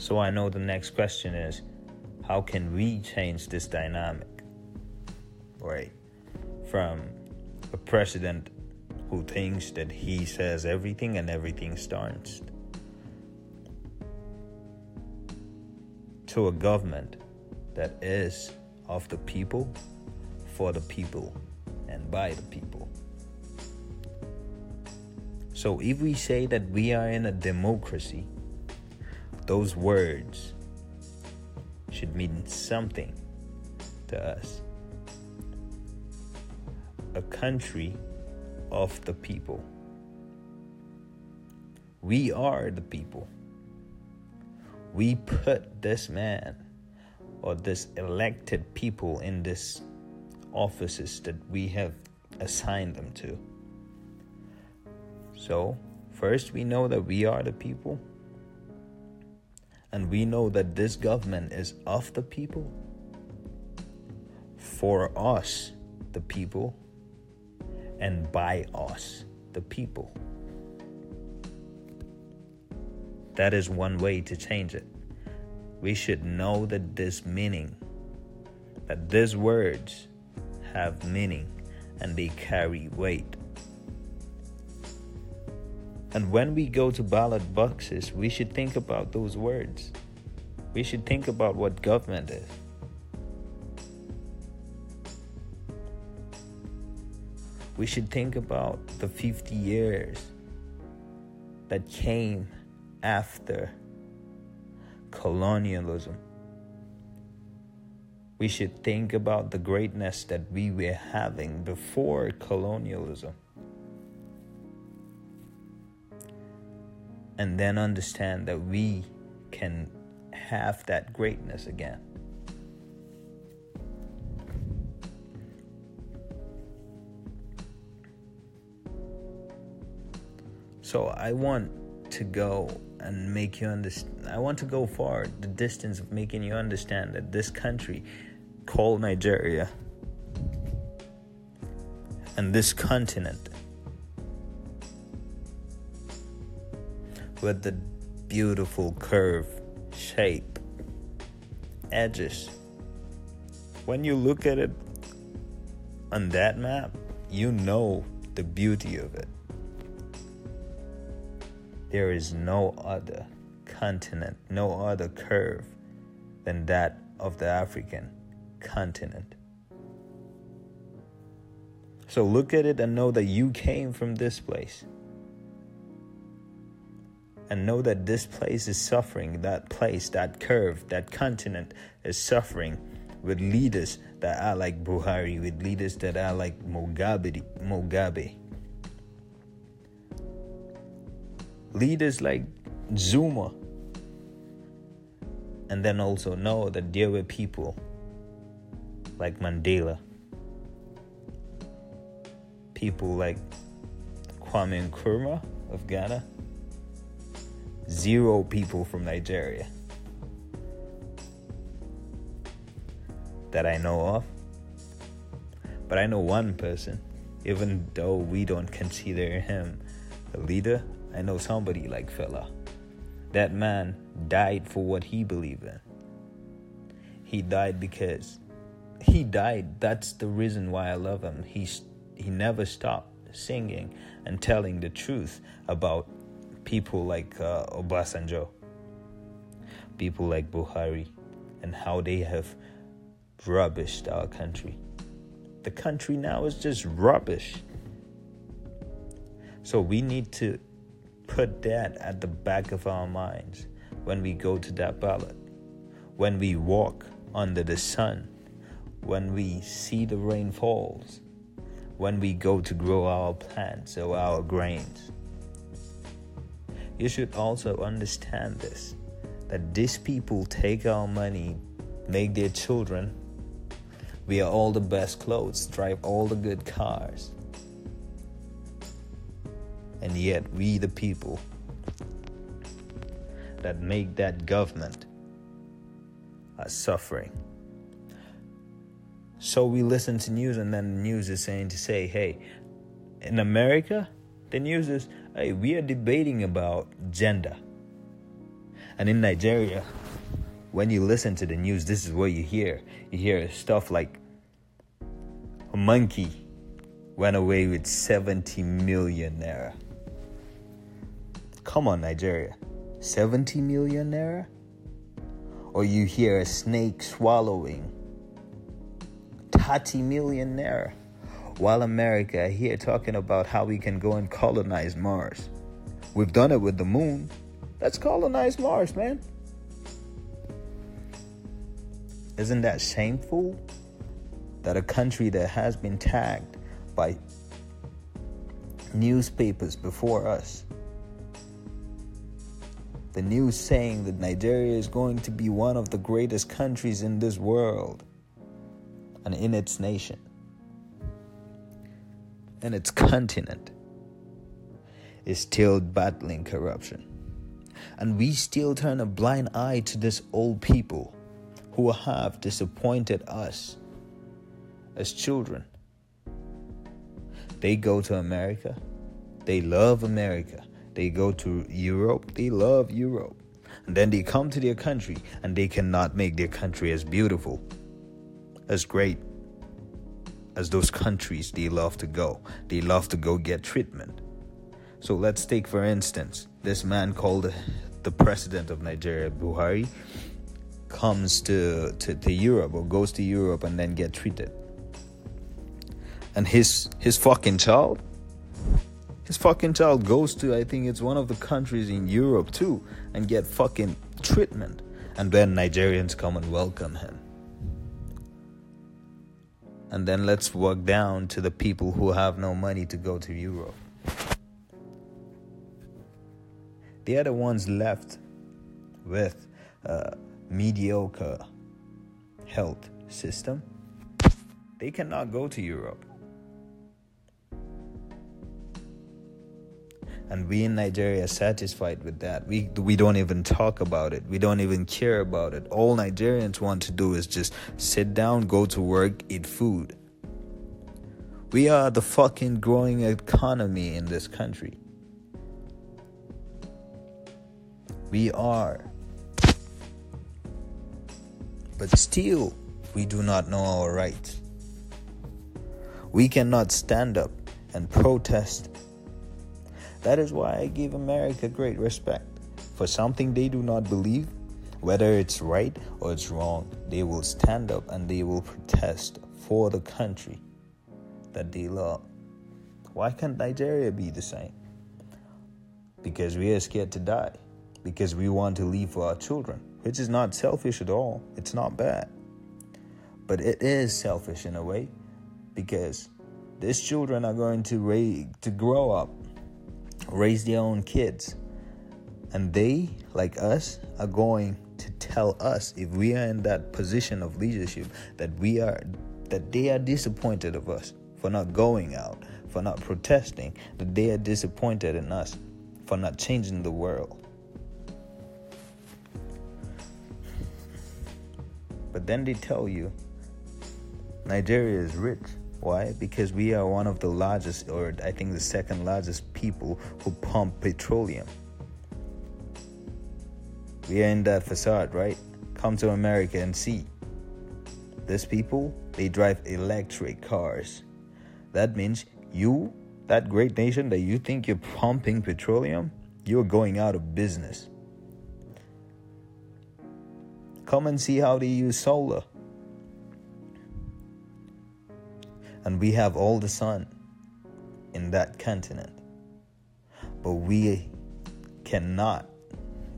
So I know the next question is how can we change this dynamic? Right? From a president who thinks that he says everything and everything starts to a government that is of the people, for the people, and by the people. So if we say that we are in a democracy, those words should mean something to us. A country of the people. We are the people. We put this man or this elected people in this offices that we have assigned them to. So, first we know that we are the people. And we know that this government is of the people. For us, the people. And by us, the people. That is one way to change it. We should know that this meaning, that these words have meaning and they carry weight. And when we go to ballot boxes, we should think about those words. We should think about what government is. We should think about the 50 years that came after colonialism. We should think about the greatness that we were having before colonialism. And then understand that we can have that greatness again. So I want to go and make you understand. I want to go far, the distance of making you understand that this country called Nigeria and this continent with the beautiful curve, shape, edges. When you look at it on that map, you know the beauty of it. There is no other continent, no other curve than that of the African continent. So look at it and know that you came from this place. And know that this place is suffering, that place, that curve, that continent is suffering with leaders that are like Buhari, with leaders that are like Mugabe, Mugabe. leaders like Zuma. And then also know that there were people like Mandela, people like Kwame Nkrumah of Ghana, zero people from Nigeria that I know of. But I know one person, even though we don't consider him a leader, I know somebody like Fela. That man died for what he believed in. He died because he died. That's the reason why I love him. He he never stopped singing and telling the truth about people like uh, Obasanjo, people like Buhari, and how they have rubbished our country. The country now is just rubbish. So we need to put that at the back of our minds when we go to that ballot, when we walk under the sun, when we see the rain falls, when we go to grow our plants or our grains. You should also understand this that these people take our money, make their children wear all the best clothes, drive all the good cars and yet, we, the people that make that government, are suffering. So we listen to news, and then the news is saying to say, hey, in America, the news is, hey, we are debating about gender. And in Nigeria, when you listen to the news, this is what you hear. You hear stuff like a monkey went away with 70 million naira. Come on, Nigeria. 70 million naira? Or you hear a snake swallowing 30 million naira. While America here talking about how we can go and colonize Mars. We've done it with the moon. Let's colonize Mars, man. Isn't that shameful? That a country that has been tagged by newspapers before us, the news saying that Nigeria is going to be one of the greatest countries in this world and in its nation and its continent is still battling corruption. And we still turn a blind eye to this old people who have disappointed us as children. They go to America, they love America. They go to Europe, they love Europe. And then they come to their country and they cannot make their country as beautiful, as great as those countries they love to go. They love to go get treatment. So let's take, for instance, this man called the president of Nigeria, Buhari, comes to, to, to Europe or goes to Europe and then get treated. And his his fucking child, his fucking child goes to I think it's one of the countries in Europe too and get fucking treatment. And then Nigerians come and welcome him. And then let's walk down to the people who have no money to go to Europe. They are the ones left with a mediocre health system. They cannot go to Europe. And we in Nigeria are satisfied with that. We we don't even talk about it. We don't even care about it. All Nigerians want to do is just sit down, go to work, eat food. We are the fucking growing economy in this country. We are. But still, we do not know our rights. We cannot stand up and protest that is why I give America great respect. For something they do not believe, whether it's right or it's wrong, they will stand up and they will protest for the country that they love. Why can't Nigeria be the same? Because we are scared to die. Because we want to leave for our children, which is not selfish at all. It's not bad. But it is selfish in a way because these children are going to raise, to grow up raise their own kids. And they, like us, are going to tell us if we are in that position of leadership that we are that they are disappointed of us for not going out, for not protesting, that they are disappointed in us for not changing the world. But then they tell you Nigeria is rich. Why? Because we are one of the largest, or I think the second largest people who pump petroleum. We are in that facade, right? Come to America and see. These people, they drive electric cars. That means you, that great nation that you think you're pumping petroleum, you're going out of business. Come and see how they use solar. and we have all the sun in that continent. But we cannot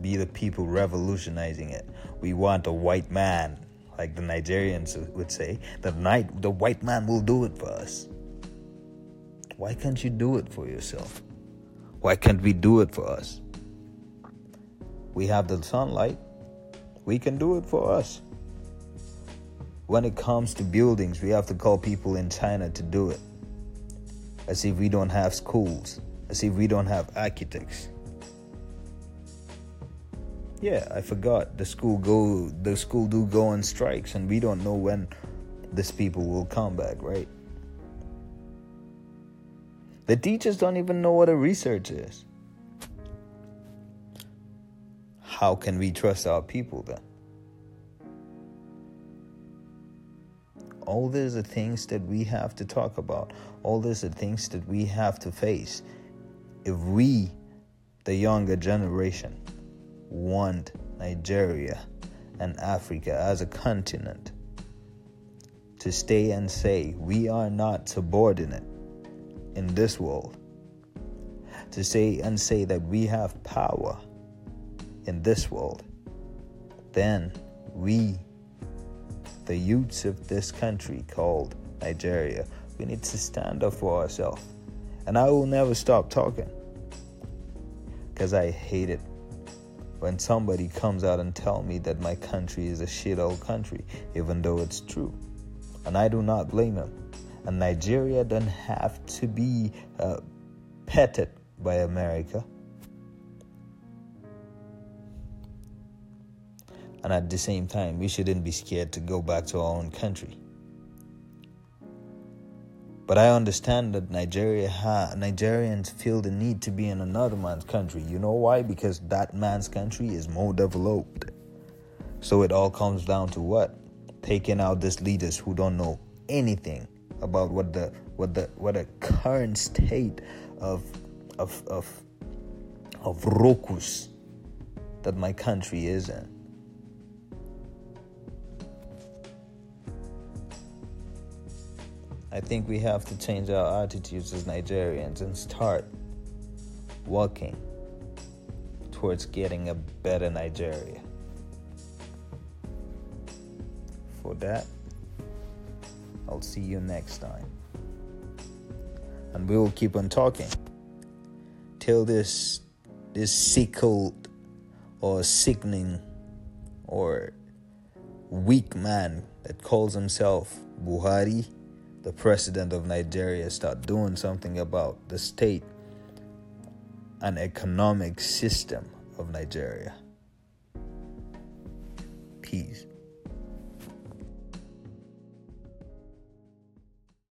be the people revolutionizing it. We want a white man, like the Nigerians would say. The night the white man will do it for us. Why can't you do it for yourself? Why can't we do it for us? We have the sunlight. We can do it for us when it comes to buildings, we have to call people in China to do it. As if we don't have schools, as if we don't have architects. Yeah, I forgot. The school go the school do go on strikes and we don't know when these people will come back, right? The teachers don't even know what a research is. how can we trust our people then? All these are things that we have to talk about. All these are things that we have to face. If we, the younger generation, want Nigeria and Africa as a continent to stay and say we are not subordinate in this world, to say and say that we have power in this world, then we, the youths of this country called Nigeria, we need to stand up for ourselves. And I will never stop talking because I hate it when somebody comes out and tell me that my country is a shit old country, even though it's true. And I do not blame them. And Nigeria doesn't have to be uh, petted by America. And at the same time, we shouldn't be scared to go back to our own country. But I understand that Nigeria ha- Nigerians feel the need to be in another man's country. You know why? Because that man's country is more developed. So it all comes down to what? Taking out these leaders who don't know anything about what the what the what the current state of of of of rokus that my country is in. I think we have to change our attitudes as Nigerians and start working towards getting a better Nigeria. For that, I'll see you next time. And we will keep on talking till this this sickled or sickening or weak man that calls himself Buhari the president of Nigeria start doing something about the state and economic system of Nigeria. Peace.